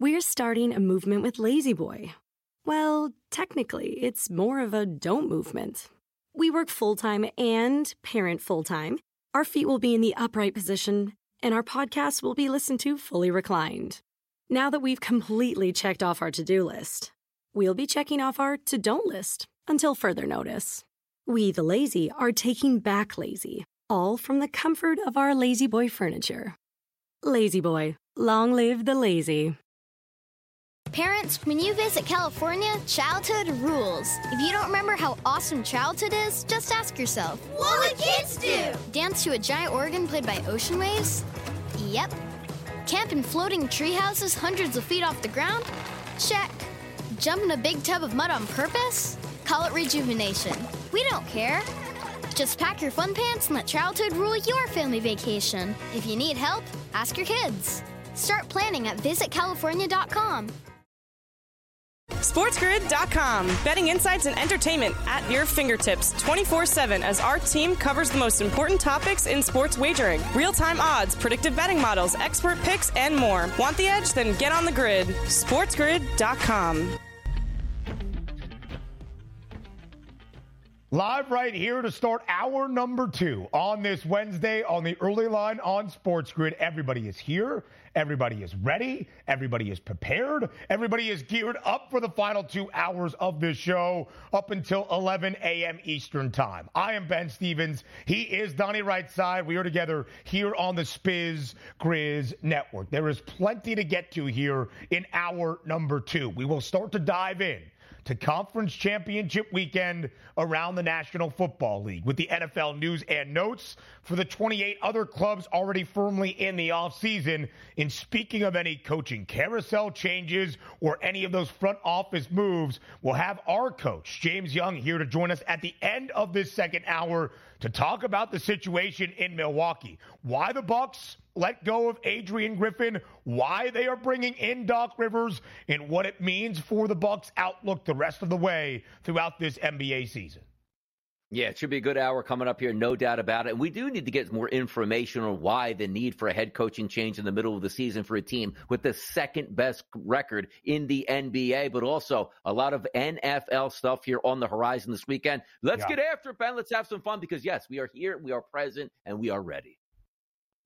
We're starting a movement with La-Z-Boy. Well, technically, it's more of a don't movement. We work full time and parent full time. Our feet will be in the upright position, and our podcast will be listened to fully reclined. Now that we've completely checked off our to do list, we'll be checking off our to don't list until further notice. We, the lazy, are taking back lazy, all from the comfort of our La-Z-Boy furniture. La-Z-Boy, long live the lazy. Parents, when you visit California, childhood rules. If you don't remember how awesome childhood is, just ask yourself What would kids do? Dance to a giant organ played by ocean waves? Yep. Camp in floating tree houses hundreds of feet off the ground? Check. Jump in a big tub of mud on purpose? Call it rejuvenation. We don't care. Just pack your fun pants and let childhood rule your family vacation. If you need help, ask your kids. Start planning at visitcalifornia.com. SportsGrid.com. Betting insights and entertainment at your fingertips 24 7 as our team covers the most important topics in sports wagering real time odds, predictive betting models, expert picks, and more. Want the edge? Then get on the grid. SportsGrid.com. Live right here to start hour number two on this Wednesday on the early line on Sports Grid. Everybody is here. Everybody is ready. Everybody is prepared. Everybody is geared up for the final two hours of this show up until 11 a.m. Eastern Time. I am Ben Stevens. He is Donnie Rightside. We are together here on the Spiz Grizz Network. There is plenty to get to here in hour number two. We will start to dive in to conference championship weekend around the National Football League with the NFL news and notes for the 28 other clubs already firmly in the offseason. In speaking of any coaching carousel changes or any of those front office moves, we'll have our coach, James Young, here to join us at the end of this second hour to talk about the situation in Milwaukee. Why the Bucks let go of Adrian Griffin, why they are bringing in Doc Rivers, and what it means for the Bucks outlook the rest of the way throughout this NBA season. Yeah, it should be a good hour coming up here, no doubt about it. And we do need to get more information on why the need for a head coaching change in the middle of the season for a team with the second best record in the NBA, but also a lot of NFL stuff here on the horizon this weekend. Let's yeah. get after it, Ben. Let's have some fun because, yes, we are here, we are present, and we are ready.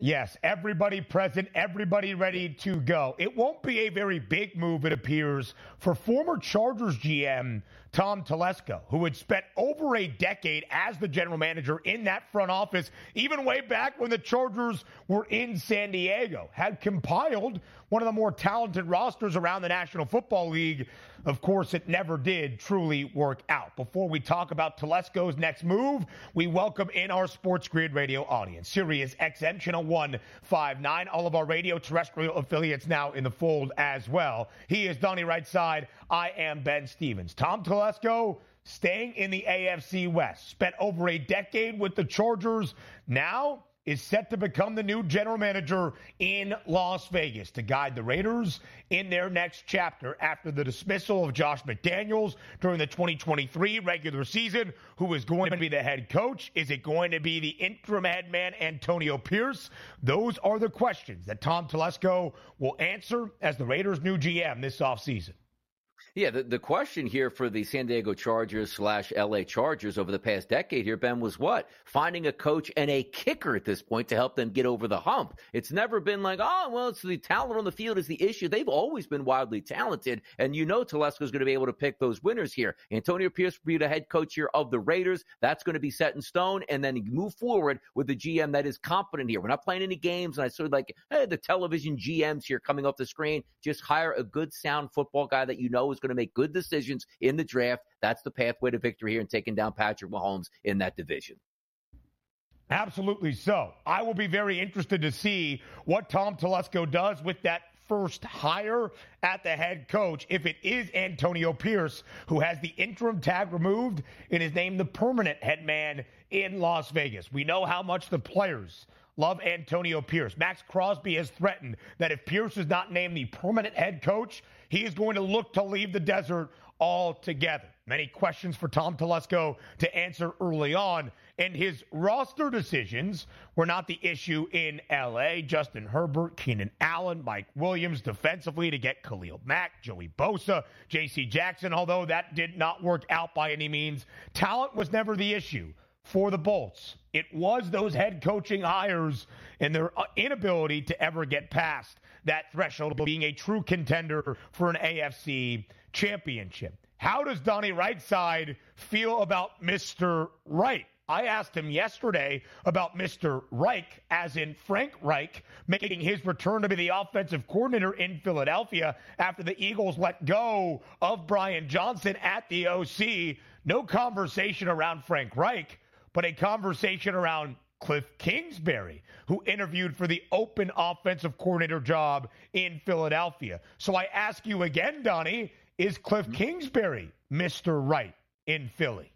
Yes, everybody present, everybody ready to go. It won't be a very big move, it appears, for former Chargers GM Tom Telesco, who had spent over a decade as the general manager in that front office, even way back when the Chargers were in San Diego, had compiled one of the more talented rosters around the National Football League. Of course, it never did truly work out. Before we talk about Telesco's next move, we welcome in our Sports Grid radio audience. Sirius XM Channel 159, all of our radio terrestrial affiliates now in the fold as well. He is Donnie Rightside. I am Ben Stevens. Tom Telesco staying in the AFC West. Spent over a decade with the Chargers. Now is set to become the new general manager in Las Vegas to guide the Raiders in their next chapter after the dismissal of Josh McDaniels during the 2023 regular season. Who is going to be the head coach? Is it going to be the interim head man, Antonio Pierce? Those are the questions that Tom Telesco will answer as the Raiders' new GM this offseason. Yeah, the, the question here for the San Diego Chargers slash LA Chargers over the past decade here, Ben, was what? Finding a coach and a kicker at this point to help them get over the hump. It's never been like, oh, well, it's the talent on the field is the issue. They've always been wildly talented, and you know Telesco's going to be able to pick those winners here. Antonio Pierce will be the head coach here of the Raiders. That's going to be set in stone, and then move forward with the GM that is competent here. We're not playing any games, and I sort of like, hey, the television GMs here coming off the screen. Just hire a good, sound football guy that you know is going going to make good decisions in the draft. That's the pathway to victory here and taking down Patrick Mahomes in that division. Absolutely so. I will be very interested to see what Tom Telesco does with that first hire at the head coach if it is Antonio Pierce, who has the interim tag removed and is named the permanent head man in Las Vegas. We know how much the players love Antonio Pierce. Maxx Crosby has threatened that if Pierce is not named the permanent head coach, he is going to look to leave the desert altogether. Many questions for Tom Telesco to answer early on. And his roster decisions were not the issue in LA. Justin Herbert, Keenan Allen, Mike Williams defensively to get Khalil Mack, Joey Bosa, J.C. Jackson, although that did not work out by any means. Talent was never the issue for the Bolts. It was those head coaching hires and their uh, inability to ever get past that threshold of being a true contender for an AFC championship. How does Donnie Rightside feel about Mr. Wright? I asked him yesterday about Mr. Reich, as in Frank Reich, making his return to be the offensive coordinator in Philadelphia after the Eagles let go of Brian Johnson at the OC. No conversation around Frank Reich, but a conversation around Cliff Kingsbury, who interviewed for the open offensive coordinator job in Philadelphia. So I ask you again, Donnie, is Cliff mm-hmm. Kingsbury Mr. Right in Philly?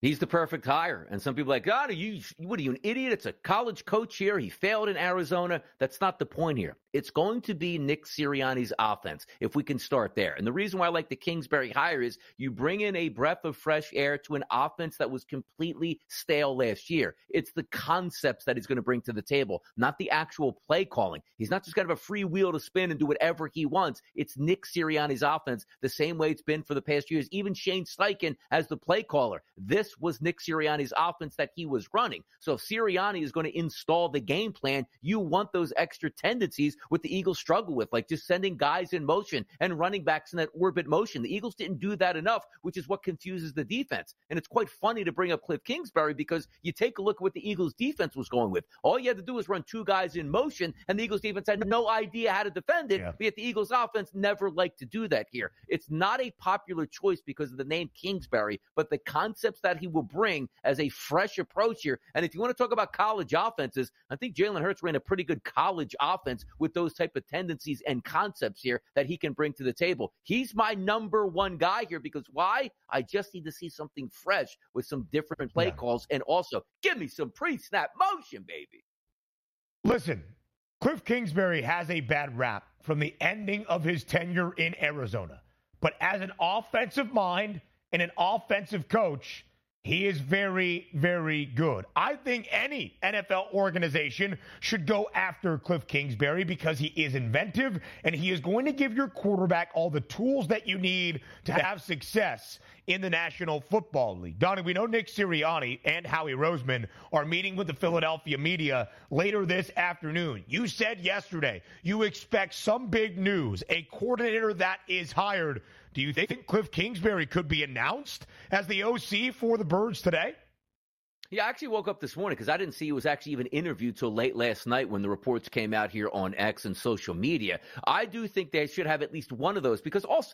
He's the perfect hire. And some people are like, God, are you, what are you, an idiot? It's a college coach here. He failed in Arizona. That's not the point here. It's going to be Nick Sirianni's offense if we can start there. And the reason why I like the Kingsbury hire is you bring in a breath of fresh air to an offense that was completely stale last year. It's the concepts that he's going to bring to the table, not the actual play calling. He's not just going to have a free wheel to spin and do whatever he wants. It's Nick Sirianni's offense the same way it's been for the past years. Even Shane Steichen as the play caller. This was Nick Sirianni's offense that he was running. So if Sirianni is going to install the game plan, you want those extra tendencies with the Eagles struggle with, like just sending guys in motion and running backs in that orbit motion. The Eagles didn't do that enough, which is what confuses the defense. And it's quite funny to bring up Cliff Kingsbury because you take a look at what the Eagles defense was going with. All you had to do was run two guys in motion, and the Eagles defense had no idea how to defend it. Yeah. But yet the Eagles offense never liked to do that here. It's not a popular choice because of the name Kingsbury, but the concepts that he will bring as a fresh approach here. And if you want to talk about college offenses, I think Jalen Hurts ran a pretty good college offense with those type of tendencies and concepts here that he can bring to the table. He's my number one guy here because why? I just need to see something fresh with some different play yeah. calls and also give me some pre-snap motion, baby. Listen, Cliff Kingsbury has a bad rap from the ending of his tenure in Arizona. But as an offensive mind and an offensive coach, he is very, very good. I think any NFL organization should go after Cliff Kingsbury because he is inventive and he is going to give your quarterback all the tools that you need to have success in the National Football League. Donnie, we know Nick Sirianni and Howie Roseman are meeting with the Philadelphia media later this afternoon. You said yesterday you expect some big news, a coordinator that is hired do you think Cliff Kingsbury could be announced as the OC for the Birds today? Yeah, I actually woke up this morning because I didn't see he was actually even interviewed till late last night when the reports came out here on X and social media. I do think they should have at least one of those because also,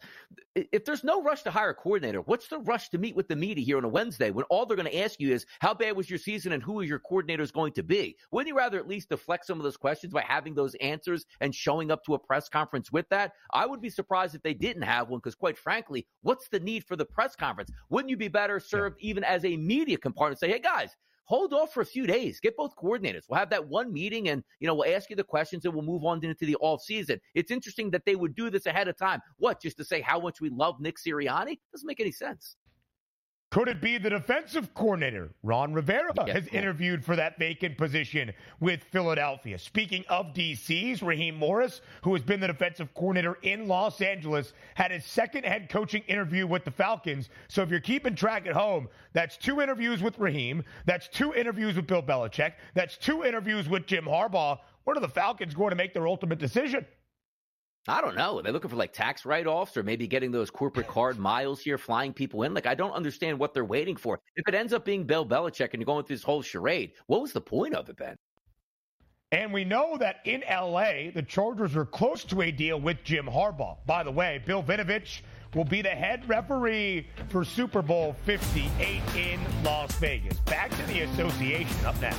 if there's no rush to hire a coordinator, what's the rush to meet with the media here on a Wednesday when all they're going to ask you is how bad was your season and who is your coordinators going to be? Wouldn't you rather at least deflect some of those questions by having those answers and showing up to a press conference with that? I would be surprised if they didn't have one because, quite frankly, what's the need for the press conference? Wouldn't you be better served yeah. even as a media component? Say, hey guys, hold off for a few days. Get both coordinators. We'll have that one meeting and, you know, we'll ask you the questions and we'll move on into the off season. It's interesting that they would do this ahead of time. What, just to say how much we love Nick Sirianni? Doesn't make any sense. Could it be the defensive coordinator? Ron Rivera has cool. interviewed for that vacant position with Philadelphia. Speaking of DCs, Raheem Morris, who has been the defensive coordinator in Los Angeles, had his second head coaching interview with the Falcons. So if you're keeping track at home, that's two interviews with Raheem, that's two interviews with Bill Belichick, that's two interviews with Jim Harbaugh. When are the Falcons going to make their ultimate decision? I don't know. Are they looking for like tax write offs or maybe getting those corporate card miles here, flying people in? Like, I don't understand what they're waiting for. If it ends up being Bill Belichick and you're going through this whole charade, what was the point of it, Ben? And we know that in LA, the Chargers are close to a deal with Jim Harbaugh. By the way, Bill Vinovich will be the head referee for Super Bowl 58 in Las Vegas. Back to the association up next.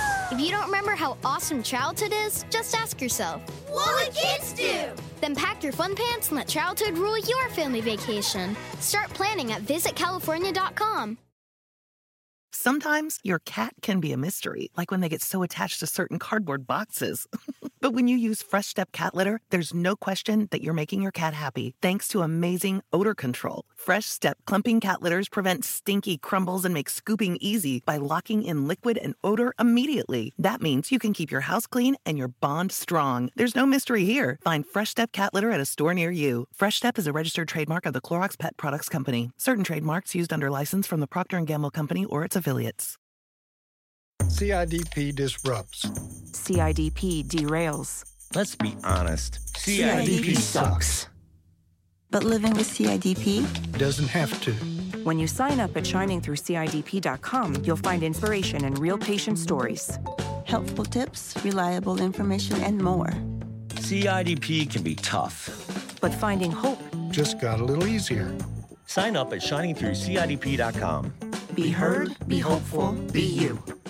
If you don't remember how awesome childhood is, just ask yourself, What would kids do? Then pack your fun pants and let childhood rule your family vacation. Start planning at visitcalifornia.com. Sometimes your cat can be a mystery, like when they get so attached to certain cardboard boxes. but when you use Fresh Step cat litter, there's no question that you're making your cat happy thanks to amazing odor control. Fresh Step clumping cat litters prevent stinky crumbles and make scooping easy by locking in liquid and odor immediately. That means you can keep your house clean and your bond strong. There's no mystery here. Find Fresh Step cat litter at a store near you. Fresh Step is a registered trademark of the Clorox Pet Products Company. Certain trademarks used under license from the Procter & Gamble Company or its affiliates. CIDP disrupts. CIDP derails. Let's be honest. CIDP sucks. But living with CIDP doesn't have to. When you sign up at shiningthroughcidp.com, you'll find inspiration and real patient stories, helpful tips, reliable information, and more. CIDP can be tough, but finding hope just got a little easier. Sign up at shiningthroughcidp.com. Be heard, be hopeful, be you.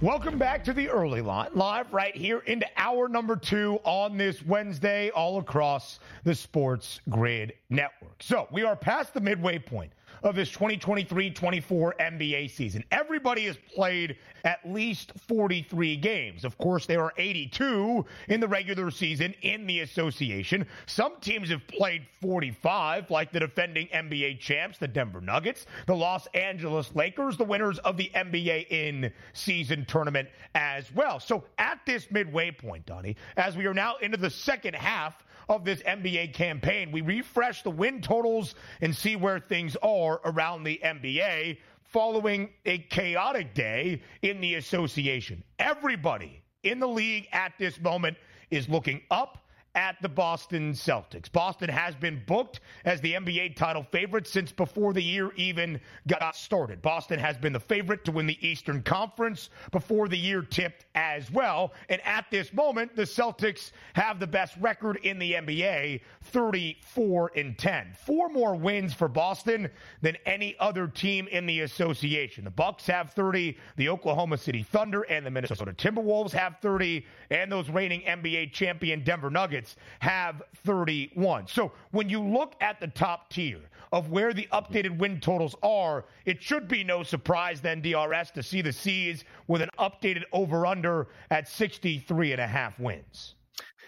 Welcome back to the early line, live right here into hour number two on this Wednesday, all across the Sports Grid Network. So we are past the midway point of this 2023-24 NBA season. Everybody has played at least 43 games. Of course, there are 82 in the regular season in the association. Some teams have played 45, like the defending NBA champs, the Denver Nuggets, the Los Angeles Lakers, the winners of the NBA in season tournament as well. So at this midway point, Donnie, as we are now into the second half of this NBA campaign. We refresh the win totals and see where things are around the NBA following a chaotic day in the association. Everybody in the league at this moment is looking up at the Boston Celtics. Boston has been booked as the NBA title favorite since before the year even got started. Boston has been the favorite to win the Eastern Conference before the year tipped as well. And at this moment, the Celtics have the best record in the NBA, 34 and 10. Four more wins for Boston than any other team in the association. The Bucks have 30, the Oklahoma City Thunder and the Minnesota Timberwolves have 30, and those reigning NBA champion Denver Nuggets have 31. So when you look at the top tier of where the mm-hmm. updated win totals are, it should be no surprise then, DRS, to see the C's with an updated over under at 63 and a half wins.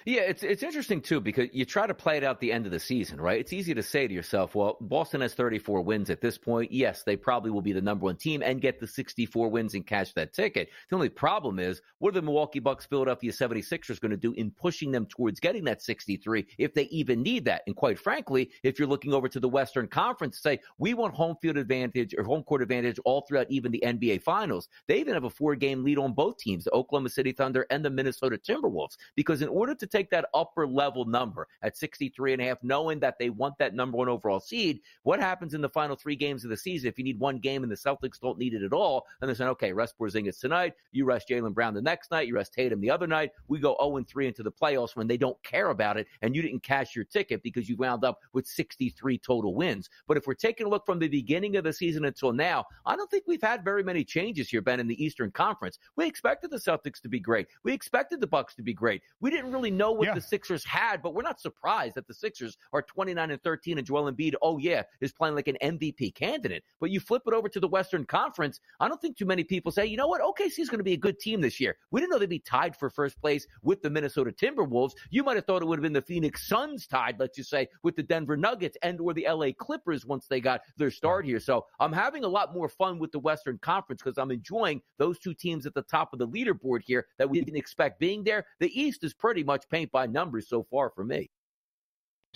Yeah, it's it's interesting too because you try to play it out the end of the season, right? It's easy to say to yourself, well, Boston has 34 wins at this point. Yes, they probably will be the number one team and get the 64 wins and cash that ticket. The only problem is, what are the Milwaukee Bucks, Philadelphia 76ers going to do in pushing them towards getting that 63 if they even need that? And quite frankly, if you're looking over to the Western Conference, say we want home field advantage or home court advantage all throughout even the NBA Finals. They even have a four game lead on both teams, the Oklahoma City Thunder and the Minnesota Timberwolves, because in order to take that upper level number at 63 and a half, knowing that they want that number one overall seed. What happens in the final three games of the season if you need one game and the Celtics don't need it at all? And they're saying, okay, rest Porzingis tonight. You rest Jaylen Brown the next night. You rest Tatum the other night. We go 0 and 3 into the playoffs when they don't care about it and you didn't cash your ticket because you wound up with 63 total wins. But if we're taking a look from the beginning of the season until now, I don't think we've had very many changes here, Ben, in the Eastern Conference. We expected the Celtics to be great. We expected the Bucks to be great. We didn't really know what yeah. the Sixers had, but we're not surprised that the Sixers are 29 and 13 and Joel Embiid, oh yeah, is playing like an MVP candidate. But you flip it over to the Western Conference, I don't think too many people say, you know what, OKC is going to be a good team this year. We didn't know they'd be tied for first place with the Minnesota Timberwolves. You might have thought it would have been the Phoenix Suns tied, let's just say, with the Denver Nuggets and or the LA Clippers once they got their start here. So I'm having a lot more fun with the Western Conference because I'm enjoying those two teams at the top of the leaderboard here that we didn't expect being there. The East is pretty much paint by numbers so far for me.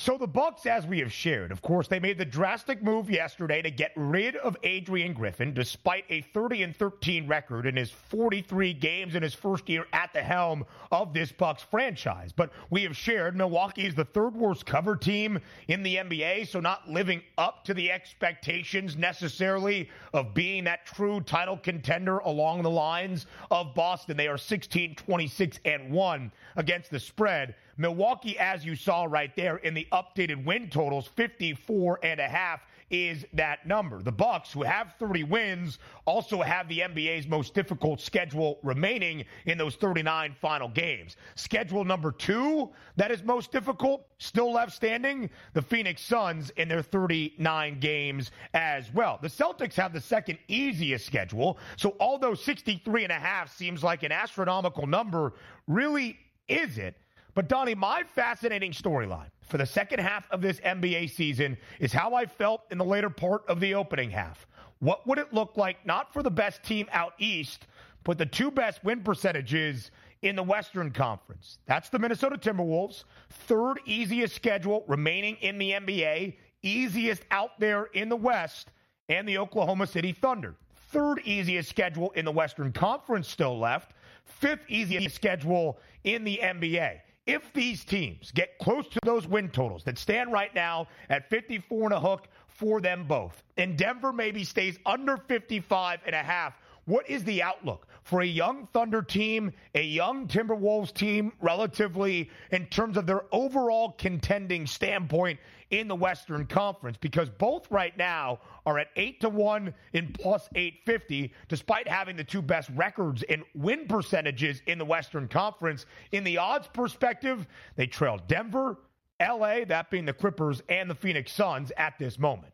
So the Bucks, as we have shared, of course, they made the drastic move yesterday to get rid of Adrian Griffin, despite a 30 and 13 record in his 43 games in his first year at the helm of this Bucks franchise. But we have shared Milwaukee is the third worst cover team in the NBA, so not living up to the expectations necessarily of being that true title contender along the lines of Boston. They are 16, 26, and 1 against the spread. Milwaukee, as you saw right there in the updated win totals, 54 and a half is that number. The Bucks, who have 30 wins, also have the NBA's most difficult schedule remaining in those 39 final games. Schedule number two that is most difficult, still left standing, the Phoenix Suns in their 39 games as well. The Celtics have the second easiest schedule, so although 63 and a half seems like an astronomical number, really is it? But Donnie, my fascinating storyline for the second half of this NBA season is how I felt in the later part of the opening half. What would it look like, not for the best team out east, but the two best win percentages in the Western Conference? That's the Minnesota Timberwolves, third easiest schedule remaining in the NBA, easiest out there in the West, and the Oklahoma City Thunder. Third easiest schedule in the Western Conference still left, fifth easiest schedule in the NBA if these teams get close to those win totals that stand right now at 54 and a hook for them both, and Denver maybe stays under 55 and a half, what is the outlook for a young Thunder team, a young Timberwolves team, relatively in terms of their overall contending standpoint in the Western Conference? Because both right now are at 8 to 1 in plus 850, despite having the two best records and win percentages in the Western Conference. In the odds perspective, they trail Denver, LA, that being the Clippers, and the Phoenix Suns at this moment.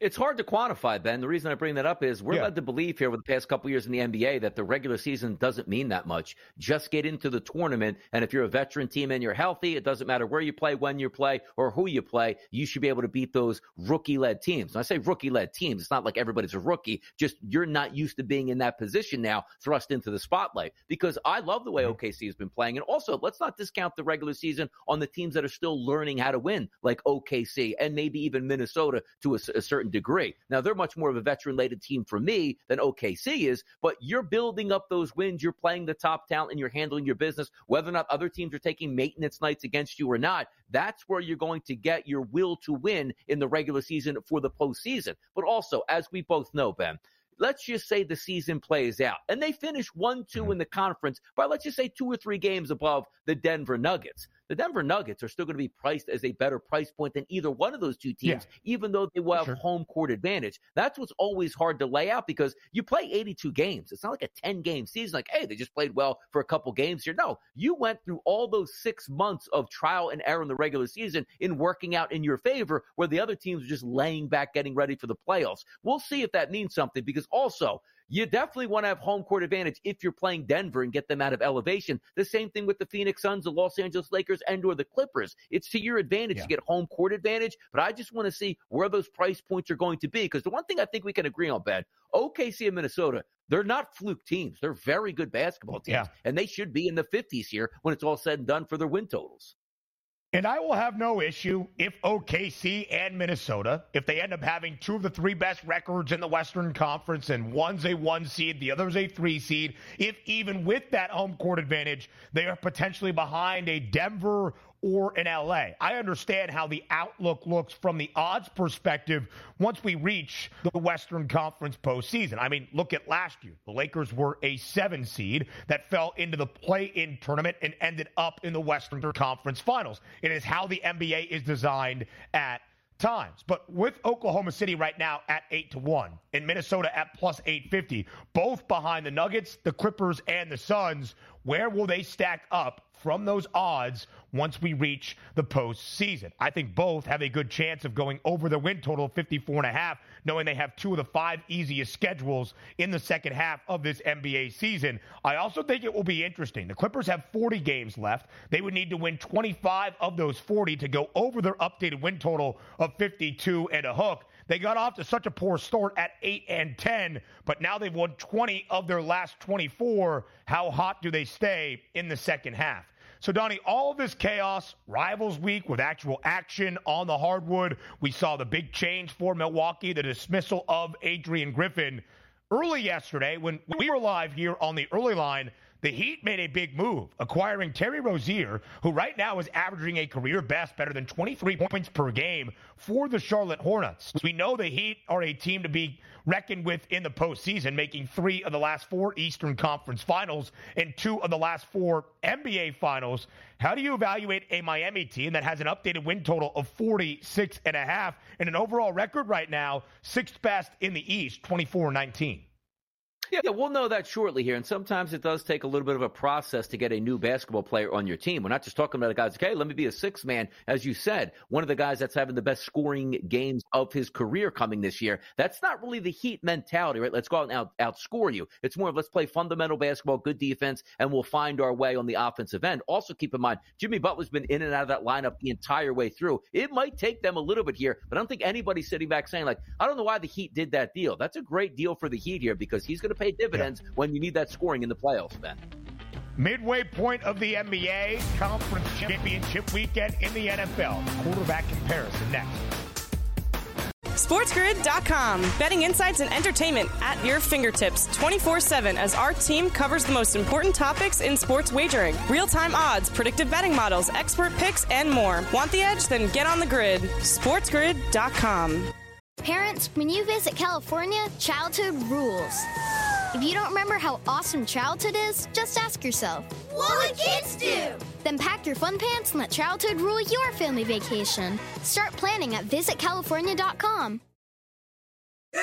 It's hard to quantify, Ben. The reason I bring that up is we're yeah. led to believe here over the past couple years in the NBA that the regular season doesn't mean that much. Just get into the tournament, and if you're a veteran team and you're healthy, it doesn't matter where you play, when you play, or who you play. You should be able to beat those rookie-led teams. When I say rookie-led teams, it's not like everybody's a rookie. Just you're not used to being in that position now, thrust into the spotlight. Because I love the way mm-hmm. OKC has been playing, and also let's not discount the regular season on the teams that are still learning how to win, like OKC and maybe even Minnesota to a, a certain degree. Now, they're much more of a veteran laden team for me than OKC is, but you're building up those wins. You're playing the top talent and you're handling your business. Whether or not other teams are taking maintenance nights against you or not, that's where you're going to get your will to win in the regular season for the postseason. But also, as we both know, Ben, let's just say the season plays out and they finish 1 2 mm-hmm. in the conference, but let's just say two or three games above the Denver Nuggets the Denver Nuggets are still going to be priced as a better price point than either one of those two teams, yeah. even though they will have sure. home court advantage. That's what's always hard to lay out because you play 82 games. It's not like a 10 game season, like, hey, they just played well for a couple games here. No, you went through all those six months of trial and error in the regular season in working out in your favor, where the other teams are just laying back, getting ready for the playoffs. We'll see if that means something because also, you definitely want to have home court advantage if you're playing Denver and get them out of elevation. The same thing with the Phoenix Suns, the Los Angeles Lakers, and or the Clippers. It's to your advantage yeah. to get home court advantage, but I just want to see where those price points are going to be because the one thing I think we can agree on, Ben, OKC and Minnesota, they're not fluke teams. They're very good basketball teams, yeah. and they should be in the 50s here when it's all said and done for their win totals. And I will have no issue if OKC and Minnesota, if they end up having two of the three best records in the Western Conference and one's a one seed, the other's a three seed, if even with that home court advantage, they are potentially behind a Denver or in LA. I understand how the outlook looks from the odds perspective once we reach the Western Conference postseason. I mean, look at last year. The Lakers were a seven seed that fell into the play in tournament and ended up in the Western Conference finals. It is how the NBA is designed at times. But with Oklahoma City right now at 8 to 1 and Minnesota at plus 850, both behind the Nuggets, the Clippers and the Suns, where will they stack up from those odds once we reach the postseason. I think both have a good chance of going over the win total of 54 and a half, knowing they have two of the five easiest schedules in the second half of this NBA season. I also think it will be interesting. The Clippers have 40 games left. They would need to win 25 of those 40 to go over their updated win total of 52 and a hook. They got off to such a poor start at 8 and 10, but now they've won 20 of their last 24. How hot do they stay in the second half? So, Donnie, all of this chaos, rivals week with actual action on the hardwood. We saw the big change for Milwaukee, the dismissal of Adrian Griffin. Early yesterday, when we were live here on the early line, the Heat made a big move, acquiring Terry Rozier, who right now is averaging a career best better than 23 points per game for the Charlotte Hornets. We know the Heat are a team to be reckoned with in the postseason, making three of the last four Eastern Conference finals and two of the last four NBA finals. How do you evaluate a Miami team that has an updated win total of 46 and a half and an overall record right now, sixth best in the East, 24 19? Yeah, we'll know that shortly here. And sometimes it does take a little bit of a process to get a new basketball player on your team. We're not just talking about a guy like, hey, let me be a six man. As you said, one of the guys that's having the best scoring games of his career coming this year. That's not really the Heat mentality, right? Let's go out and out, outscore you. It's more of let's play fundamental basketball, good defense, and we'll find our way on the offensive end. Also, keep in mind, Jimmy Butler's been in and out of that lineup the entire way through. It might take them a little bit here, but I don't think anybody's sitting back saying, like, I don't know why the Heat did that deal. That's a great deal for the Heat here because he's going to pay dividends yeah. when you need that scoring in the playoffs, Ben. Midway point of the NBA Conference Championship weekend in the NFL. Quarterback comparison next. SportsGrid.com. Betting insights and entertainment at your fingertips 24 7 as our team covers the most important topics in sports wagering real time odds, predictive betting models, expert picks, and more. Want the edge? Then get on the grid. SportsGrid.com. Parents, when you visit California, childhood rules. If you don't remember how awesome childhood is, just ask yourself, What would kids do? Then pack your fun pants and let childhood rule your family vacation. Start planning at visitcalifornia.com. Good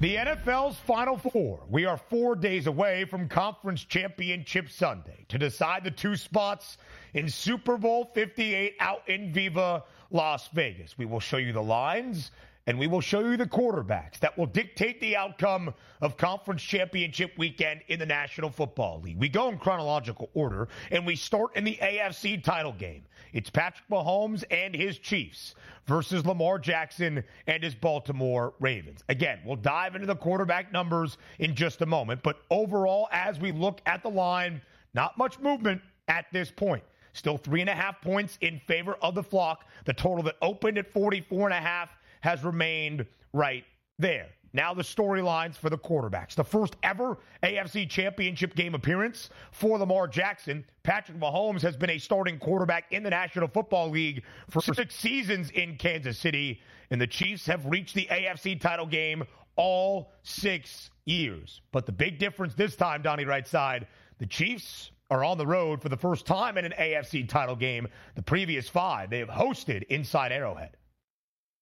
The NFL's Final Four. We are four days away from Conference Championship Sunday to decide the two spots in Super Bowl 58 out in Viva, Las Vegas. We will show you the lines and we will show you the quarterbacks that will dictate the outcome of Conference Championship weekend in the National Football League. We go in chronological order and we start in the AFC title game. It's Patrick Mahomes and his Chiefs versus Lamar Jackson and his Baltimore Ravens. Again, we'll dive into the quarterback numbers in just a moment, but overall, as we look at the line, not much movement at this point. Still three and a half points in favor of the flock. The total that opened at 44 and a half has remained right there. Now the storylines for the quarterbacks. The first ever AFC Championship game appearance for Lamar Jackson. Patrick Mahomes has been a starting quarterback in the National Football League for six seasons in Kansas City, and the Chiefs have reached the AFC title game all six years. But the big difference this time, Donnie Rightside, the Chiefs are on the road for the first time in an AFC title game. The previous five they have hosted inside Arrowhead.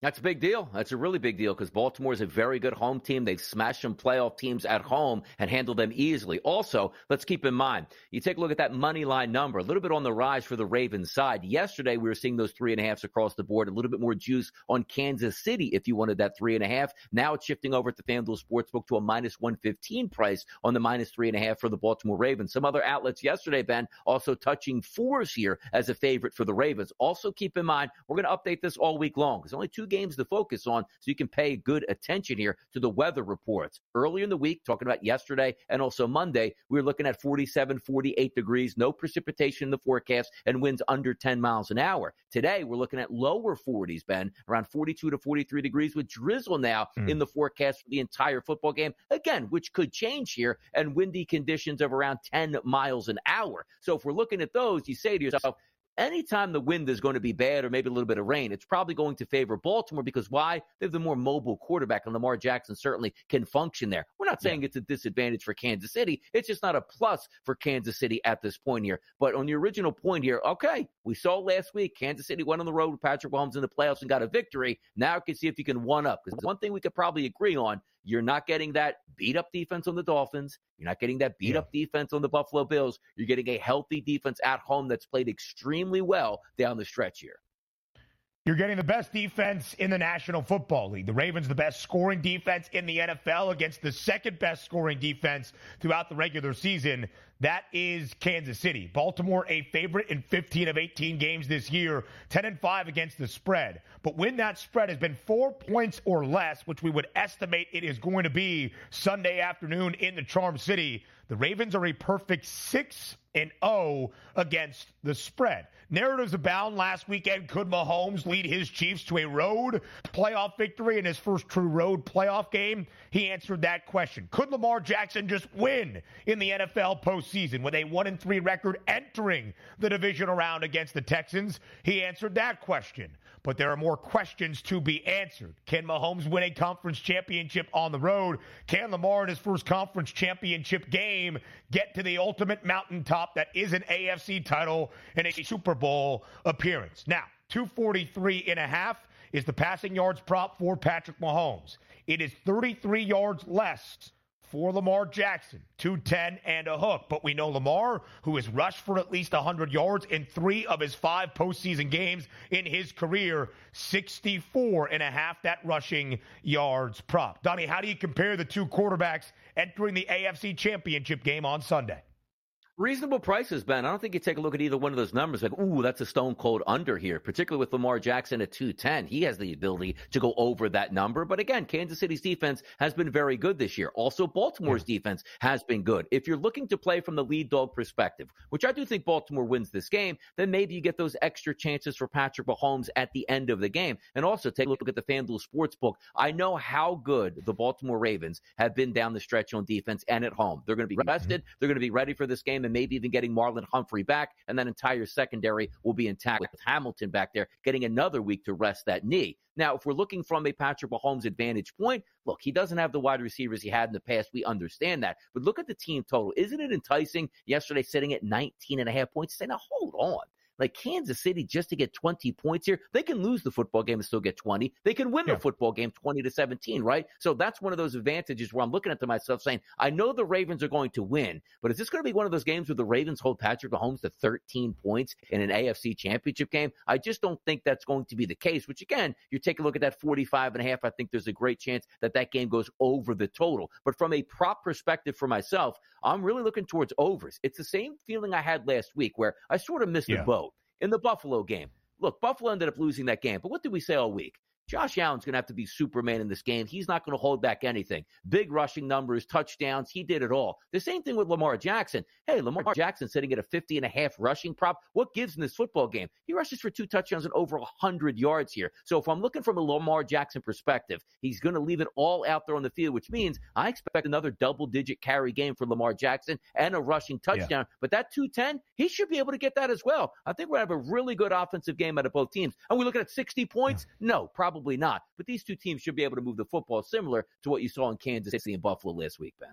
That's a big deal. That's a really big deal because Baltimore is a very good home team. They've smashed some playoff teams at home and handled them easily. Also, let's keep in mind, you take a look at that money line number, a little bit on the rise for the Ravens side. Yesterday, we were seeing those three and a halfs across the board, a little bit more juice on Kansas City if you wanted that three and a half. Now it's shifting over at the FanDuel Sportsbook to a minus 115 price on the minus three and a half for the Baltimore Ravens. Some other outlets yesterday, Ben, also touching fours here as a favorite for the Ravens. Also keep in mind, we're going to update this all week long. There's only two games to focus on so you can pay good attention here to the weather reports. Earlier in the week, talking about yesterday and also Monday, we were looking at 47, 48 degrees, no precipitation in the forecast, and winds under 10 miles an hour. Today, we're looking at lower 40s, Ben, around 42 to 43 degrees with drizzle now mm. in the forecast for the entire football game. Again, which could change here, and windy conditions of around 10 miles an hour. So if we're looking at those, you say to yourself, anytime the wind is going to be bad or maybe a little bit of rain, it's probably going to favor Baltimore because why? They have the more mobile quarterback, and Lamar Jackson certainly can function there. We're not saying yeah. it's a disadvantage for Kansas City. It's just not a plus for Kansas City at this point here. But on the original point here, okay, we saw last week Kansas City went on the road with Patrick Mahomes in the playoffs and got a victory. Now you can see if you can one up. Because one thing we could probably agree on you're not getting that beat up defense on the Dolphins. You're not getting that beat yeah. up defense on the Buffalo Bills. You're getting a healthy defense at home that's played extremely well down the stretch here. You're getting the best defense in the National Football League. The Ravens, the best scoring defense in the NFL against the second best scoring defense throughout the regular season. That is Kansas City. Baltimore, a favorite in 15 of 18 games this year, 10 and 5 against the spread. But when that spread has been four points or less, which we would estimate it is going to be Sunday afternoon in the Charm City, the Ravens are a perfect 6 and 0 against the spread. Narratives abound last weekend. Could Mahomes lead his Chiefs to a road playoff victory in his first true road playoff game? He answered that question. Could Lamar Jackson just win in the NFL postseason with a 1 and 3 record entering the divisional round against the Texans? He answered that question but there are more questions to be answered. Can Mahomes win a conference championship on the road? Can Lamar in his first conference championship game get to the ultimate mountaintop that is an AFC title and a Super Bowl appearance? Now, 243 and a half is the passing yards prop for Patrick Mahomes. It is 33 yards less for Lamar Jackson, 210 and a hook. But we know Lamar, who has rushed for at least 100 yards in three of his five postseason games in his career, 64 and a half that rushing yards prop. Donnie, how do you compare the two quarterbacks entering the AFC Championship game on Sunday? Reasonable prices, Ben. I don't think you take a look at either one of those numbers like, ooh, that's a stone cold under here, particularly with Lamar Jackson at 210. He has the ability to go over that number. But again, Kansas City's defense has been very good this year. Also, Baltimore's yeah. defense has been good. If you're looking to play from the lead dog perspective, which I do think Baltimore wins this game, then maybe you get those extra chances for Patrick Mahomes at the end of the game. And also take a look at the FanDuel Sportsbook. I know how good the Baltimore Ravens have been down the stretch on defense and at home. They're going to be rested. They're going to be ready for this game and maybe even getting Marlon Humphrey back, and that entire secondary will be intact with Hamilton back there getting another week to rest that knee. Now, if we're looking from a Patrick Mahomes advantage point, look, he doesn't have the wide receivers he had in the past. We understand that. But look at the team total. Isn't it enticing? Yesterday, sitting at 19 and a half points. Say, now hold on. Like Kansas City, just to get 20 points here, they can lose the football game and still get 20. They can win yeah. the football game 20 to 17, right? So that's one of those advantages where I'm looking at to myself saying, I know the Ravens are going to win, but is this going to be one of those games where the Ravens hold Patrick Mahomes to 13 points in an AFC championship game? I just don't think that's going to be the case, which again, you take a look at that 45 and a half, I think there's a great chance that that game goes over the total. But from a prop perspective for myself, I'm really looking towards overs. It's the same feeling I had last week where I sort of missed yeah. the boat in the Buffalo game. Look, Buffalo ended up losing that game, but what did we say all week? Josh Allen's going to have to be Superman in this game. He's not going to hold back anything. Big rushing numbers, touchdowns. He did it all. The same thing with Lamar Jackson. Hey, Lamar Jackson sitting at a 50 and a half rushing prop. What gives in this football game? He rushes for two touchdowns and over 100 yards here. So if I'm looking from a Lamar Jackson perspective, he's going to leave it all out there on the field, which means I expect another double digit carry game for Lamar Jackson and a rushing touchdown. Yeah. But that 210, he should be able to get that as well. I think we're going to have a really good offensive game out of both teams. And we looking at 60 points? Yeah. No, probably Probably not. But these two teams should be able to move the football similar to what you saw in Kansas City and Buffalo last week, Ben.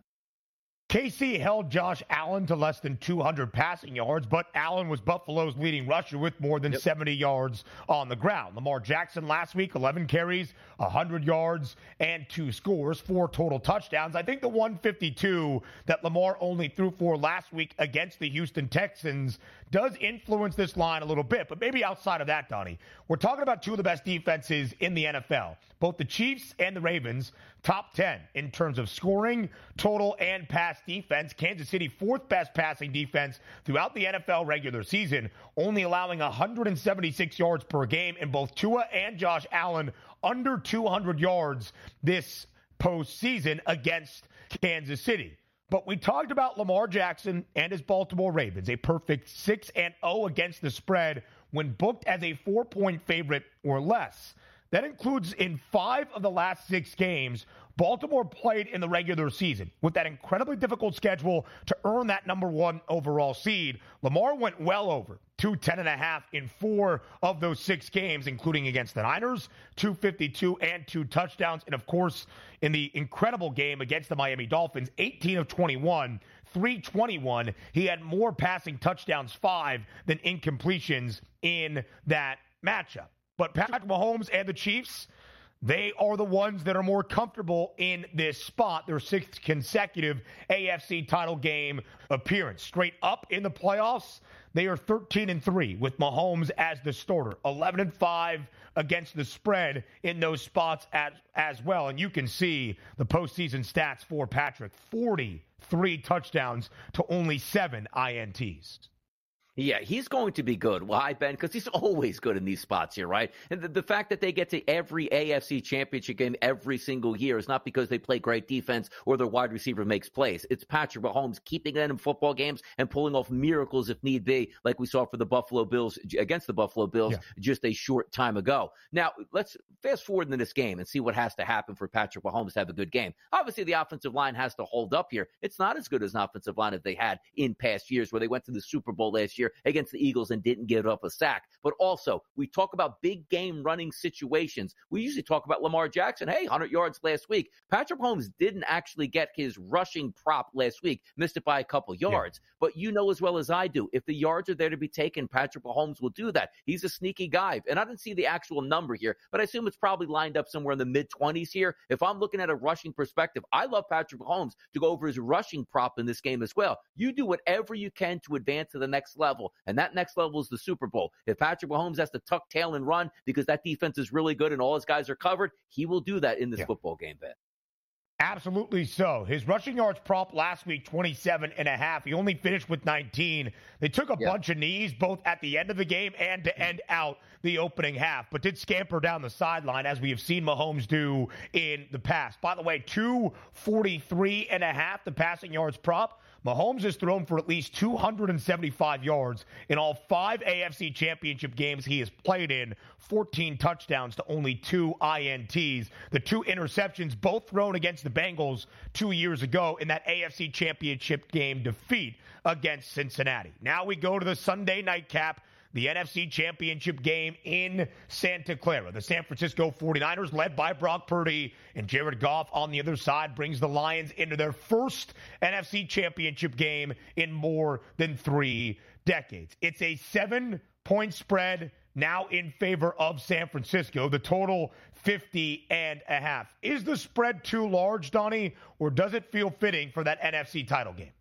KC held Josh Allen to less than 200 passing yards, but Allen was Buffalo's leading rusher with more than yep. 70 yards on the ground. Lamar Jackson last week, 11 carries, 100 yards, and two scores, four total touchdowns. I think the 152 that Lamar only threw for last week against the Houston Texans does influence this line a little bit. But maybe outside of that, Donnie, we're talking about two of the best defenses in the NFL. Both the Chiefs and the Ravens, top 10 in terms of scoring, total, and pass defense. Kansas City, fourth best passing defense throughout the NFL regular season, only allowing 176 yards per game in both Tua and Josh Allen under 200 yards this postseason against Kansas City. But we talked about Lamar Jackson and his Baltimore Ravens, a perfect 6 and 0 against the spread when booked as a 4-point favorite or less. That includes in 5 of the last 6 games Baltimore played in the regular season with that incredibly difficult schedule to earn that number 1 overall seed. Lamar went well over two ten and a half in four of those six games, including against the Niners, 252 and two touchdowns. And of course, in the incredible game against the Miami Dolphins, 18 of 21, 321. He had more passing touchdowns, five, than incompletions in that matchup. But Patrick Mahomes and the Chiefs, they are the ones that are more comfortable in this spot. Their sixth consecutive AFC title game appearance. Straight up in the playoffs, they are 13 and 3 with Mahomes as the starter. 11 and 5 against the spread in those spots as, as well. And you can see the postseason stats for Patrick 43 touchdowns to only seven INTs. Yeah, he's going to be good. Why, Ben? Because he's always good in these spots here, right? And the, the, fact that they get to every AFC championship game every single year is not because they play great defense or their wide receiver makes plays. It's Patrick Mahomes keeping them in football games and pulling off miracles if need be, like we saw for the Buffalo Bills against the Buffalo Bills yeah. just a short time ago. Now, let's fast forward into this game and see what has to happen for Patrick Mahomes to have a good game. Obviously, the offensive line has to hold up here. It's not as good as an offensive line as they had in past years where they went to the Super Bowl last year year against the Eagles and didn't give up a sack. But also, we talk about big game running situations. We usually talk about Lamar Jackson. Hey, 100 yards last week. Patrick Mahomes didn't actually get his rushing prop last week, missed it by a couple yards. Yeah. But you know as well as I do, if the yards are there to be taken, Patrick Mahomes will do that. He's a sneaky guy. And I didn't see the actual number here, but I assume it's probably lined up somewhere in the mid 20s here. If I'm looking at a rushing perspective, I love Patrick Mahomes to go over his rushing prop in this game as well. You do whatever you can to advance to the next level. And that next level is the Super Bowl. If Patrick Mahomes has to tuck tail and run because that defense is really good and all his guys are covered, he will do that in this yeah. football game, Ben. Absolutely so. His rushing yards prop last week, 27 and a half. He only finished with 19. They took a yeah. bunch of knees both at the end of the game and to end out the opening half, but did scamper down the sideline as we have seen Mahomes do in the past. By the way, 243 and a half, the passing yards prop. Mahomes has thrown for at least 275 yards in all five AFC championship games he has played in, 14 touchdowns to only two INTs. The two interceptions, both thrown against the Bengals two years ago in that AFC championship game defeat against Cincinnati. Now we go to the Sunday nightcap the NFC Championship game in Santa Clara. The San Francisco 49ers, led by Brock Purdy and Jared Goff on the other side, brings the Lions into their first NFC Championship game in more than three decades. It's a seven point spread now in favor of San Francisco. The total 50 and a half. Is the spread too large, Donnie, or does it feel fitting for that NFC title game?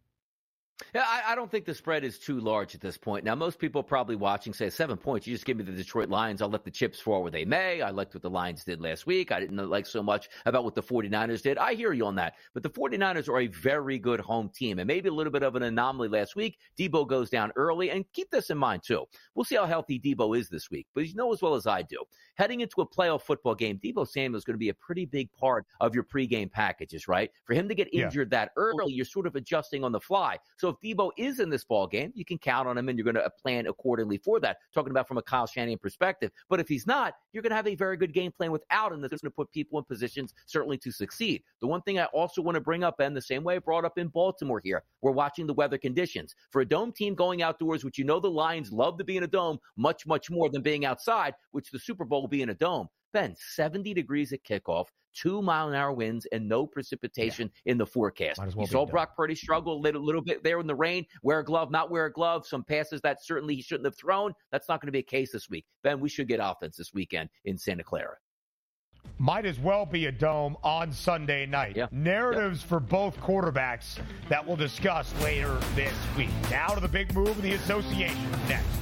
Yeah, I, I, don't think the spread is too large at this point. Now, most people probably watching say seven points. You just give me the Detroit Lions. I'll let the chips fall where they may. I liked what the Lions did last week. I didn't like so much about what the 49ers did. I hear you on that. But the 49ers are a very good home team and maybe a little bit of an anomaly last week. Debo goes down early. And keep this in mind, too. We'll see how healthy Debo is this week. But you know as well as I do, heading into a playoff football game, Debo Samuel is going to be a pretty big part of your pregame packages, right? For him to get injured yeah. that early, you're sort of adjusting on the fly. So if Debo is in this ball game, you can count on him and you're going to uh, plan accordingly for that. Talking about from a Kyle Shanahan perspective. But if he's not, you're going to have a very good game plan without him that's going to put people in positions certainly to succeed. The one thing I also want to bring up, Ben, the same way I brought up in Baltimore here, we're watching the weather conditions. For a dome team going outdoors, which you know the Lions love to be in a dome much, much more than being outside, which the Super Bowl will be in a dome. Ben, 70 degrees at kickoff, two mile an hour winds, and no precipitation yeah. in the forecast. Well you saw Brock Purdy struggle a little, little bit there in the rain. Wear a glove, not wear a glove. Some passes that certainly he shouldn't have thrown. That's not going to be a case this week. Ben, we should get offense this weekend in Santa Clara. Might as well be a dome on Sunday night. Yeah. Narratives for both quarterbacks that we'll discuss later this week. Now to the big move in the association next.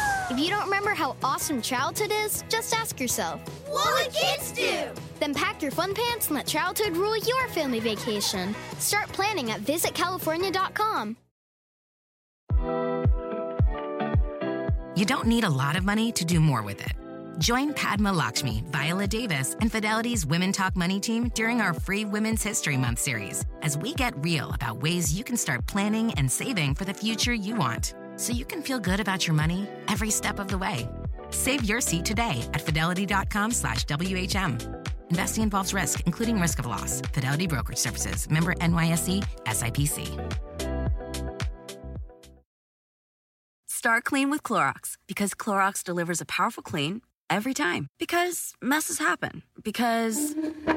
If you don't remember how awesome childhood is, just ask yourself, What would kids do? Then pack your fun pants and let childhood rule your family vacation. Start planning at visitcalifornia.com. You don't need a lot of money to do more with it. Join Padma Lakshmi, Viola Davis, and Fidelity's Women Talk Money team during our free Women's History Month series as we get real about ways you can start planning and saving for the future you want so you can feel good about your money every step of the way. Save your seat today at fidelity.com slash WHM. Investing involves risk, including risk of loss. Fidelity Brokerage Services. Member NYSE. SIPC. Start clean with Clorox because Clorox delivers a powerful clean every time. Because messes happen. Because.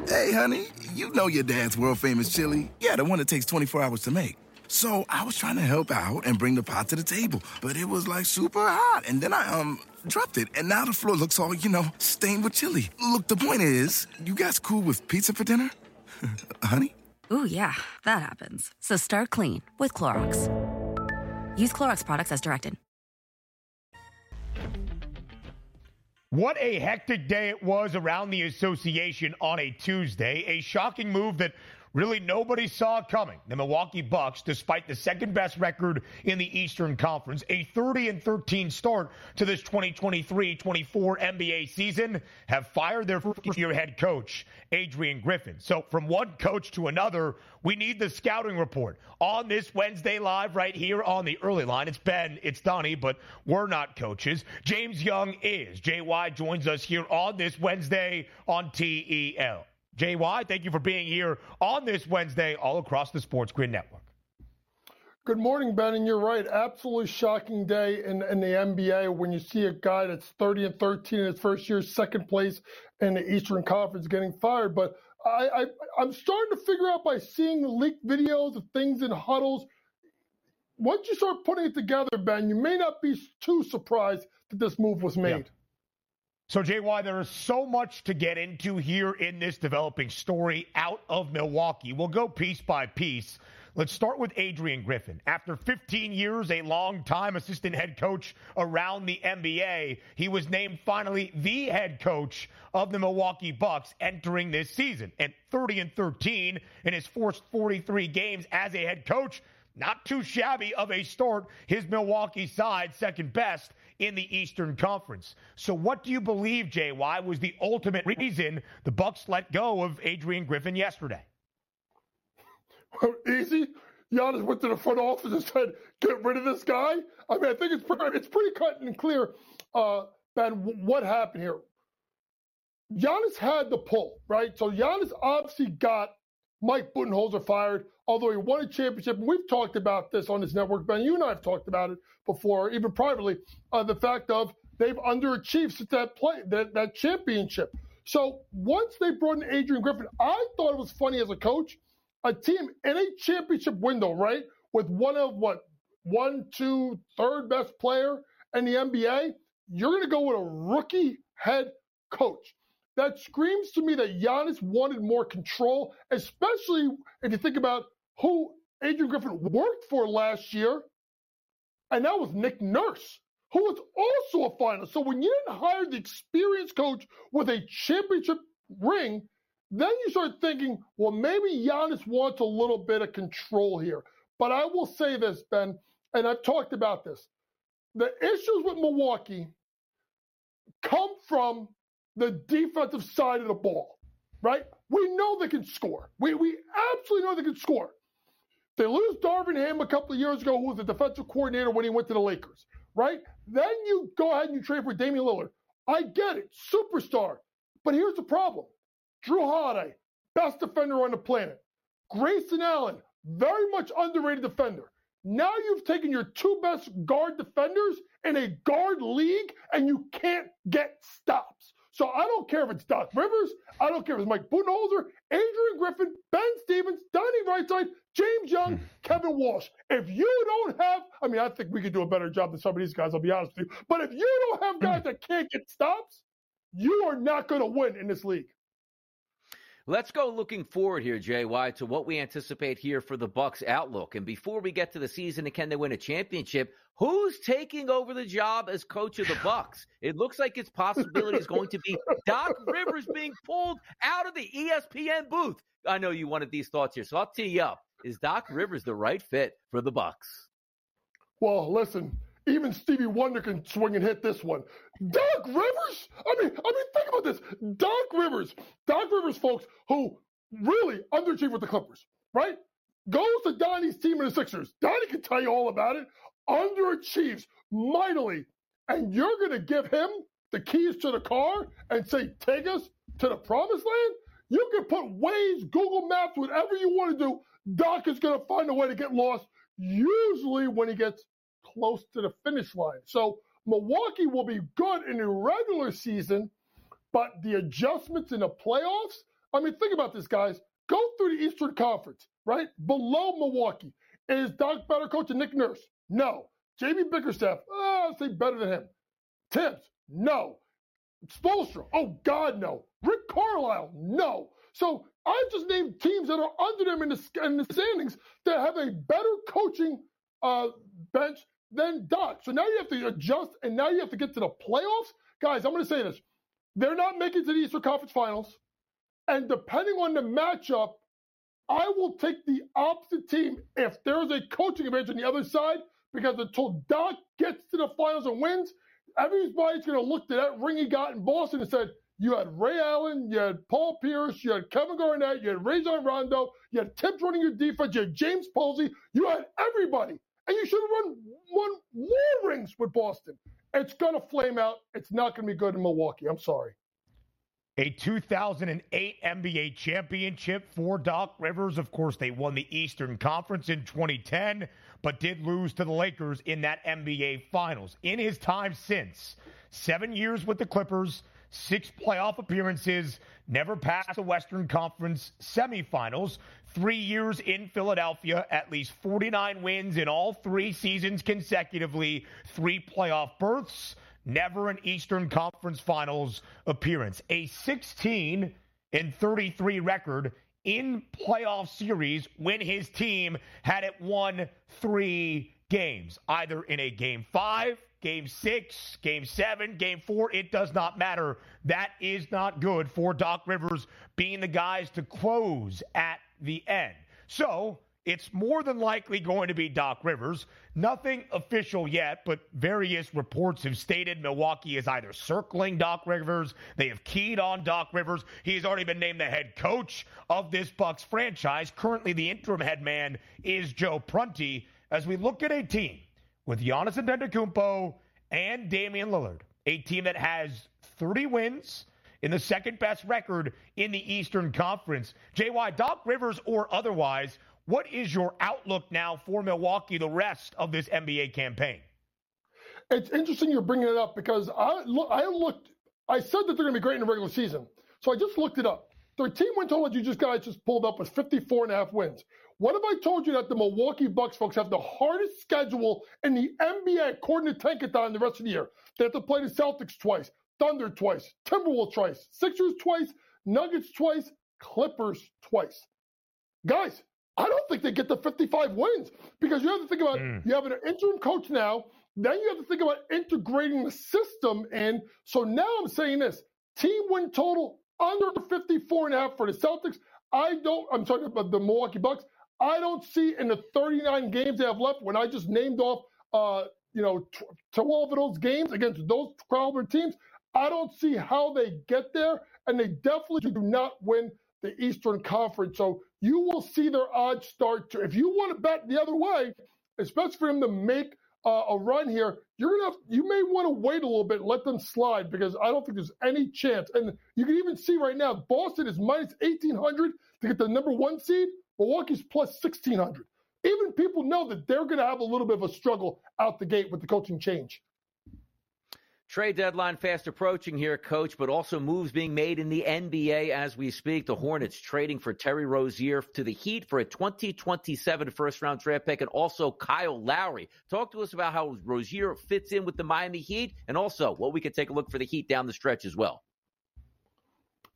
Hey, honey, you know your dad's world famous chili. Yeah, the one that takes 24 hours to make. So I was trying to help out and bring the pot to the table, but it was like super hot. And then I, um, dropped it, and now the floor looks all, you know, stained with chili. Look, the point is, you guys cool with pizza for dinner? honey? Ooh, yeah, that happens. So start clean with Clorox. Use Clorox products as directed. What a hectic day it was around the association on a Tuesday. A shocking move that really nobody saw coming. The Milwaukee Bucks, despite the second best record in the Eastern Conference, a 30 and 13 start to this 2023-24 NBA season, have fired their first-year head coach, Adrian Griffin. So from one coach to another, we need the scouting report on this Wednesday live right here on the early line. It's Ben, it's Donnie, but we're not coaches. James Young is. JY joins us here on this Wednesday on TEL. JY, thank you for being here on this Wednesday all across the Sports Grid Network. Good morning, Ben, and you're right. Absolutely shocking day in, in the NBA when you see a guy that's 30 and 13 in his first year, second place in the Eastern Conference, getting fired. But I, I, I'm starting to figure out by seeing the leaked videos of things in huddles. Once you start putting it together, Ben, you may not be too surprised that this move was made. Yeah. So, JY, there is so much to get into here in this developing story out of Milwaukee. We'll go piece by piece. Let's start with Adrian Griffin. After 15 years, a long-time assistant head coach around the NBA, he was named finally the head coach of the Milwaukee Bucks entering this season. At 30 and 13 in his first 43 games as a head coach, not too shabby of a start. His Milwaukee side, second best in the Eastern Conference. So, what do you believe, JY, was the ultimate reason the Bucks let go of Adrian Griffin yesterday? Well, easy. Giannis went to the front office and said, "Get rid of this guy." I mean, I think it's pretty, it's pretty cut and clear. Uh, Ben, what happened here? Giannis had the pull, right? So Giannis obviously got Mike Budenholzer fired, although he won a championship. And we've talked about this on this network, Ben. You and I have talked about it before, even privately. Uh, the fact of they've underachieved since that play that, that championship. So once they brought in Adrian Griffin, I thought it was funny as a coach. A team in a championship window, right, with one of what one, two, third best player in the NBA, you're going to go with a rookie head coach that screams to me that Giannis wanted more control, especially if you think about who Adrian Griffin worked for last year, and that was Nick Nurse, who was also a finalist. So when you didn't hire the experienced coach with a championship ring, then you start thinking, well, maybe Giannis wants a little bit of control here. But I will say this, Ben, and I've talked about this. The issues with Milwaukee come from the defensive side of the ball, right? We know they can score. We, we absolutely know they can score. They lose Darvin Ham a couple of years ago, who was the defensive coordinator when he went to the Lakers, right? Then you go ahead and you trade for Damian Lillard. I get it, superstar. But here's the problem Jrue Holiday, best defender on the planet. Grayson Allen, very much underrated defender. Now you've taken your two best guard defenders in a guard league and you can't get stops. So I don't care if it's Doc Rivers, I don't care if it's Mike Budenholzer, Adrian Griffin, Ben Stevens, Donnie Rightside, James Young, hmm. Kevin Walsh. If you don't have, I mean, I think we could do a better job than some of these guys, I'll be honest with you. But if you don't have guys hmm. that can't get stops, you are not going to win in this league. Let's go looking forward here, JY, to what we anticipate here for the Bucks outlook. And before we get to the season and can they win a championship, who's taking over the job as coach of the Bucks? It looks like its possibility is going to be Doc Rivers being pulled out of the ESPN booth. I know you wanted these thoughts here, so I'll tee you up. Is Doc Rivers the right fit for the Bucks? Well, listen, even Stevie Wonder can swing and hit this one. Doc Rivers? I mean, I mean, think about this. Doc Rivers, Doc Rivers, folks, who really underachieved with the Clippers, right? Goes to Donnie's team in the Sixers. Donnie can tell you all about it. Underachieves mightily. And you're going to give him the keys to the car and say, take us to the promised land? You can put Waze, Google Maps, whatever you want to do. Doc is going to find a way to get lost, usually when he gets close to the finish line. So Milwaukee will be good in the regular season, but the adjustments in the playoffs, I mean, think about this, guys. Go through the Eastern Conference, right? Below Milwaukee. Is Doc better coach than Nick Nurse? No. JB Bickerstaff, oh, I'd say better than him. Thibs, no. Spoelstra, oh God, no. Rick Carlisle, no. So I just named teams that are under them in the, in the standings that have a better coaching uh, bench than Doc. So now you have to adjust, and now you have to get to the playoffs. Guys, I'm going to say this. They're not making it to the Eastern Conference Finals. And depending on the matchup, I will take the opposite team if there's a coaching advantage on the other side, because until Doc gets to the finals and wins, everybody's going to look to that ring he got in Boston and said, you had Ray Allen, you had Paul Pierce, you had Kevin Garnett, you had Rajon Rondo, you had Thibs running your defense, you had James Posey, you had everybody. And you should have run won more rings with Boston. It's going to flame out. It's not going to be good in Milwaukee. I'm sorry. A 2008 NBA championship for Doc Rivers. Of course, they won the Eastern Conference in 2010, but did lose to the Lakers in that NBA Finals. In his time since, seven years with the Clippers, six playoff appearances, never passed the Western Conference semifinals, three years in Philadelphia, at least 49 wins in all three seasons consecutively, three playoff berths never an Eastern Conference Finals appearance. A 16 and 33 record in playoff series when his team had it won three games, either in a game five, game six, game seven, game four. It does not matter. That is not good for Doc Rivers being the guys to close at the end. So it's more than likely going to be Doc Rivers. Nothing official yet, but various reports have stated Milwaukee is either circling Doc Rivers, they have keyed on Doc Rivers. He's already been named the head coach of this Bucks franchise. Currently, the interim head man is Joe Prunty. As we look at a team with Giannis Antetokounmpo and Damian Lillard, a team that has 30 wins in the second best record in the Eastern Conference. JY, Doc Rivers or otherwise, what is your outlook now for Milwaukee the rest of this NBA campaign? It's interesting you're bringing it up because I look, I looked, I said that they're going to be great in the regular season. So I just looked it up. Their team win total that you just guys just pulled up was 54 and a half wins. What if I told you that the Milwaukee Bucks folks have the hardest schedule in the NBA according to Tankathon the rest of the year? They have to play the Celtics twice, Thunder twice, Timberwolves twice, Sixers twice, Nuggets twice, Clippers twice. Guys, I don't think they get the 55 wins because you have to think about mm. you have an interim coach now. Then you have to think about integrating the system in. So now I'm saying this team win total under 54 and a half for the Celtics. I don't, I'm talking about the Milwaukee Bucks. I don't see in the 39 games they have left when I just named off, uh, you know, 12 of those games against those caliber teams. I don't see how they get there, and they definitely do not win the Eastern Conference. So you will see their odds start to. If you want to bet the other way, especially for them to make uh, a run here, you're gonna have, you may want to wait a little bit, let them slide because I don't think there's any chance. And you can even see right now, Boston is minus 1800 to get the number one seed. Milwaukee's plus 1600. Even people know that they're going to have a little bit of a struggle out the gate with the coaching change. Trade deadline fast approaching here, coach, but also moves being made in the NBA as we speak. The Hornets trading for Terry Rozier to the Heat for a 2027 first round draft pick and also Kyle Lowry. Talk to us about how Rozier fits in with the Miami Heat and also what we could take a look for the Heat down the stretch as well.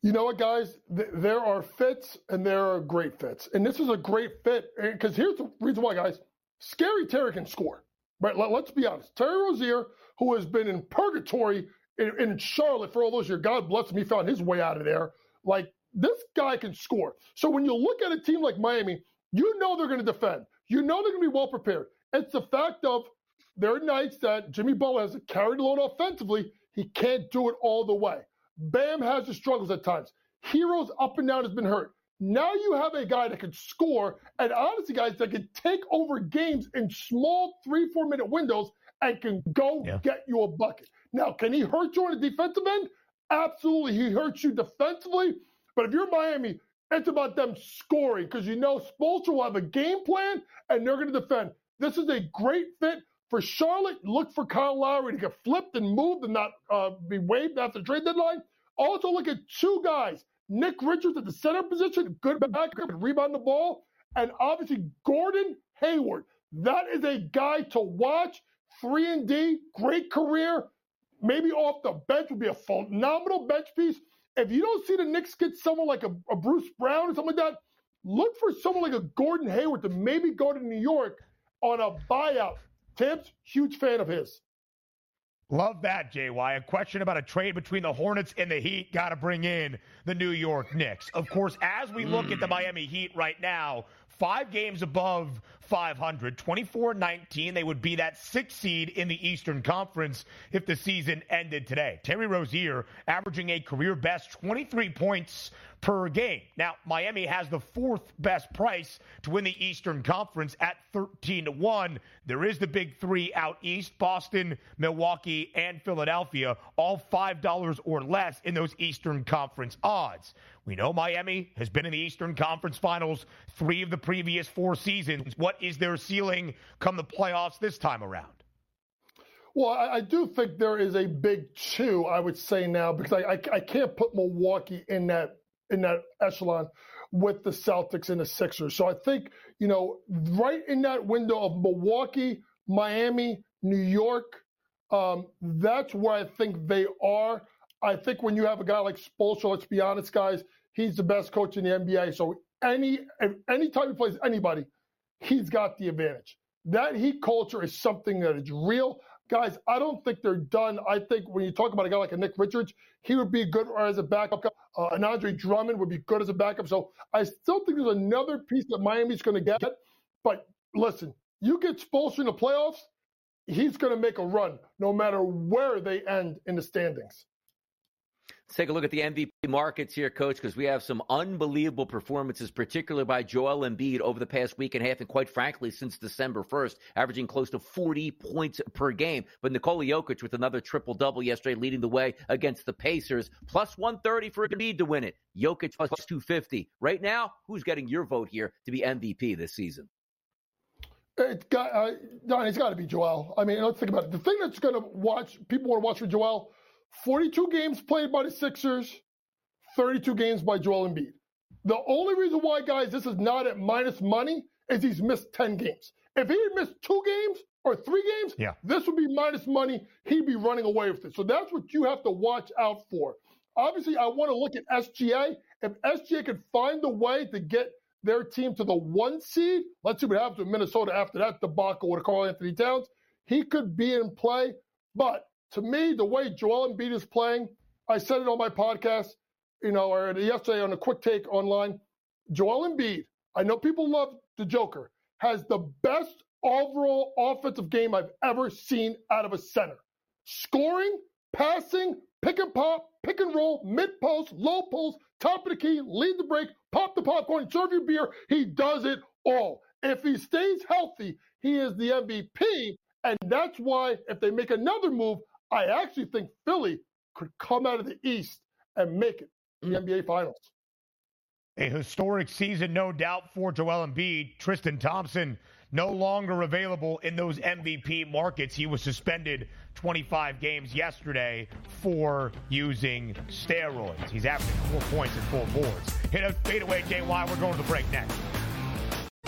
You know what, guys? There are fits and there are great fits. And this is a great fit eh, because here's the reason why, guys. Scary Terry can score. Right? Let's be honest. Terry Rozier who has been in purgatory in, in Charlotte for all those years. God bless him, he found his way out of there. Like this guy can score. So when you look at a team like Miami, you know they're going to defend. You know they're going to be well prepared. It's the fact of there are nights that Jimmy Butler has carried the load offensively. He can't do it all the way. Bam has his struggles at times. Herro's up and down has been hurt. Now you have a guy that can score, and honestly, guys, that can take over games in small three, four minute windows and can go yeah. get you a bucket. Now, can he hurt you on the defensive end? Absolutely. He hurts you defensively. But if you're Miami, it's about them scoring because you know Spoelstra will have a game plan and they're going to defend. This is a great fit for Charlotte. Look for Kyle Lowry to get flipped and moved and not uh, be waived after the trade deadline. Also, look at two guys Nick Richards at the center position, good backup and rebound the ball. And obviously, Gordon Hayward. That is a guy to watch. 3 and D, great career. Maybe off the bench would be a phenomenal bench piece. If you don't see the Knicks get someone like a, a Bruce Brown or something like that, look for someone like a Gordon Hayward to maybe go to New York on a buyout. Thibs, huge fan of his. Love that, JY. A question about a trade between the Hornets and the Heat. Got to bring in the New York Knicks. Of course, as we look at the hmm. Miami Heat right now, five games above 500, 24 19. They would be that sixth seed in the Eastern Conference if the season ended today. Terry Rozier averaging a career best 23 points per game. Now, Miami has the fourth best price to win the Eastern Conference at 13 to 1. There is the big three out east Boston, Milwaukee, and Philadelphia, all $5 or less in those Eastern Conference odds. We know Miami has been in the Eastern Conference Finals three of the previous four seasons. What is their ceiling come the playoffs this time around? Well, I, I, do think there is a big two, I would say now, because I, I, I, can't put Milwaukee in that in that echelon with the Celtics and the Sixers. So I think, you know, right in that window of Milwaukee, Miami, New York, um, that's where I think they are. I think when you have a guy like Spoelstra, let's be honest, guys, he's the best coach in the NBA. So any anytime he plays anybody, he's got the advantage. That Heat culture is something that is real guys, I don't think they're done. I think when you talk about a guy like a Nick Richards, he would be good as a backup. Uh, an Andre Drummond would be good as a backup. So I still think there's another piece that Miami's going to get. But listen, you get Spoelstra in the playoffs, he's going to make a run no matter where they end in the standings. Let's take a look at the MVP markets here, Coach, because we have some unbelievable performances, particularly by Joel Embiid over the past week and a half, and quite frankly, since December 1st, averaging close to 40 points per game. But Nikola Jokic with another triple double yesterday, leading the way against the Pacers, plus 130 for Embiid to win it. Jokic plus 250. Right now, who's getting your vote here to be MVP this season? It's got, uh, Don, it's got to be Joel. I mean, let's think about it. The thing that's going to watch, people want to watch for Joel 42 games played by the Sixers, 32 games by Joel Embiid. The only reason why, guys, this is not at minus money is he's missed 10 games. If he had missed two games or three games, yeah. this would be minus money. He'd be running away with it. So that's what you have to watch out for. Obviously, I want to look at SGA. If SGA could find a way to get their team to the one seed, let's see what happens with Minnesota after that debacle with Karl-Anthony Towns. He could be in play, but to me, the way Joel Embiid is playing, I said it on my podcast, you know, or yesterday on a quick take online. Joel Embiid, I know people love the Joker, has the best overall offensive game I've ever seen out of a center. Scoring, passing, pick and pop, pick and roll, mid post, low post, top of the key, lead the break, pop the popcorn, serve your beer. He does it all. If he stays healthy, he is the MVP. And that's why if they make another move, I actually think Philly could come out of the East and make it the mm. NBA Finals. A historic season, no doubt, for Joel Embiid. Tristan Thompson no longer available in those MVP markets. He was suspended 25 games yesterday for using steroids. He's averaging four points and four boards. Hit a fadeaway, JY. We're going to the break next.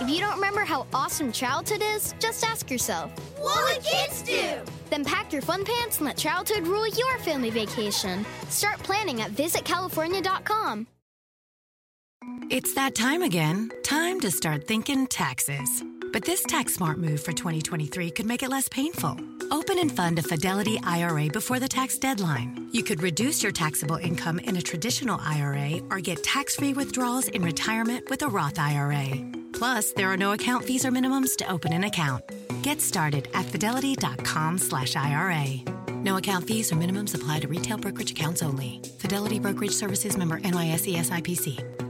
If you don't remember how awesome childhood is, just ask yourself, What would kids do? Then pack your fun pants and let childhood rule your family vacation. Start planning at visitcalifornia.com. It's that time again. Time to start thinking taxes. But this tax smart move for 2023 could make it less painful. Open and fund a Fidelity IRA before the tax deadline. You could reduce your taxable income in a traditional IRA or get tax free withdrawals in retirement with a Roth IRA. Plus, there are no account fees or minimums to open an account. Get started at fidelity.com slash IRA. No account fees or minimums apply to retail brokerage accounts only. Fidelity Brokerage Services member NYSE SIPC.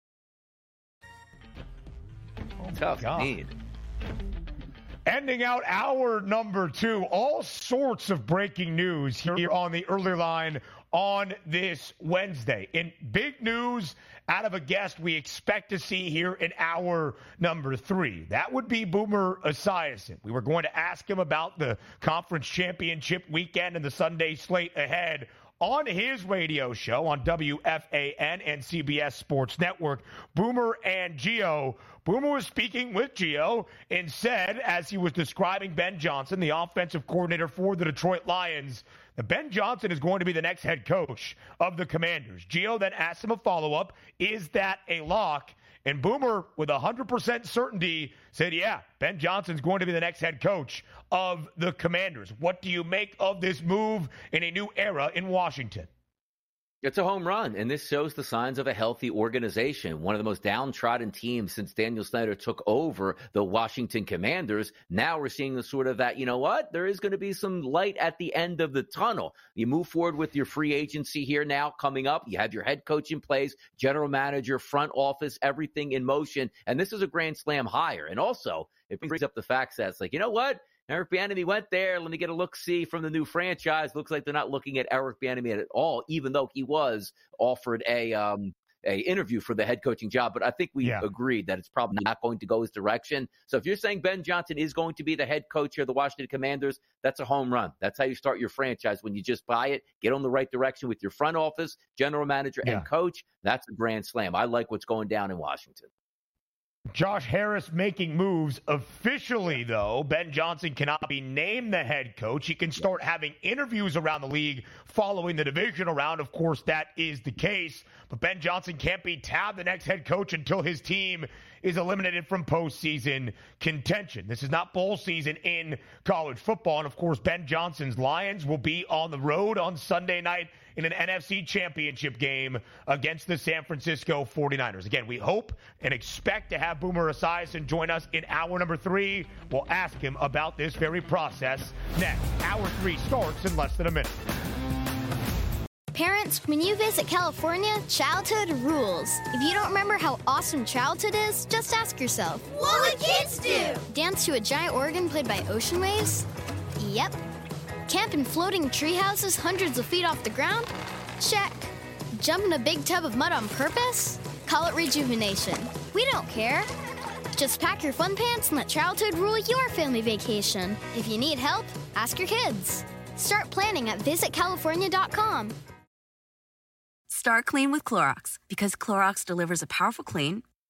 Tough God. need. Ending out hour number two, all sorts of breaking news here on the early line on this Wednesday. In big news out of a guest we expect to see here in hour number three. That would be Boomer Esiason. We were going to ask him about the conference championship weekend and the Sunday slate ahead on his radio show on WFAN and CBS Sports Network. Boomer and Gio. Boomer was speaking with Gio and said, as he was describing Ben Johnson, the offensive coordinator for the Detroit Lions, that Ben Johnson is going to be the next head coach of the Commanders. Gio then asked him a follow up Is that a lock? And Boomer, with 100% certainty, said, Yeah, Ben Johnson's going to be the next head coach of the Commanders. What do you make of this move in a new era in Washington? It's a home run, and this shows the signs of a healthy organization. One of the most downtrodden teams since Daniel Snyder took over the Washington Commanders. Now we're seeing the sort of that, you know what? There is going to be some light at the end of the tunnel. You move forward with your free agency here now coming up. You have your head coach in place, general manager, front office, everything in motion. And this is a grand slam hire. And also, it brings up the fact that it's like, you know what? Eric Bieniemy went there. Let me get a look see from the new franchise. Looks like they're not looking at Eric Bieniemy at all, even though he was offered a um, a interview for the head coaching job. But I think we Yeah. agreed that it's probably not going to go his direction. So if you're saying Ben Johnson is going to be the head coach here of the Washington Commanders, that's a home run. That's how you start your franchise when you just buy it, get on the right direction with your front office, general manager, Yeah. and coach. That's a grand slam. I like what's going down in Washington. Josh Harris making moves. Officially, though, Ben Johnson cannot be named the head coach. He can start having interviews around the league following the divisional round. Of course, that is the case. But Ben Johnson can't be tabbed the next head coach until his team is eliminated from postseason contention. This is not bowl season in college football. And of course, Ben Johnson's Lions will be on the road on Sunday night in an NFC championship game against the San Francisco 49ers. Again, we hope and expect to have Boomer Esiason join us in hour number three. We'll ask him about this very process next. Hour three starts in less than a minute. Parents, when you visit California, childhood rules. If you don't remember how awesome childhood is, just ask yourself What would kids do? Dance to a giant organ played by ocean waves? Yep. Camp in floating tree houses hundreds of feet off the ground? Check. Jump in a big tub of mud on purpose? Call it rejuvenation. We don't care. Just pack your fun pants and let childhood rule your family vacation. If you need help, ask your kids. Start planning at visitcalifornia.com. Start clean with Clorox because Clorox delivers a powerful clean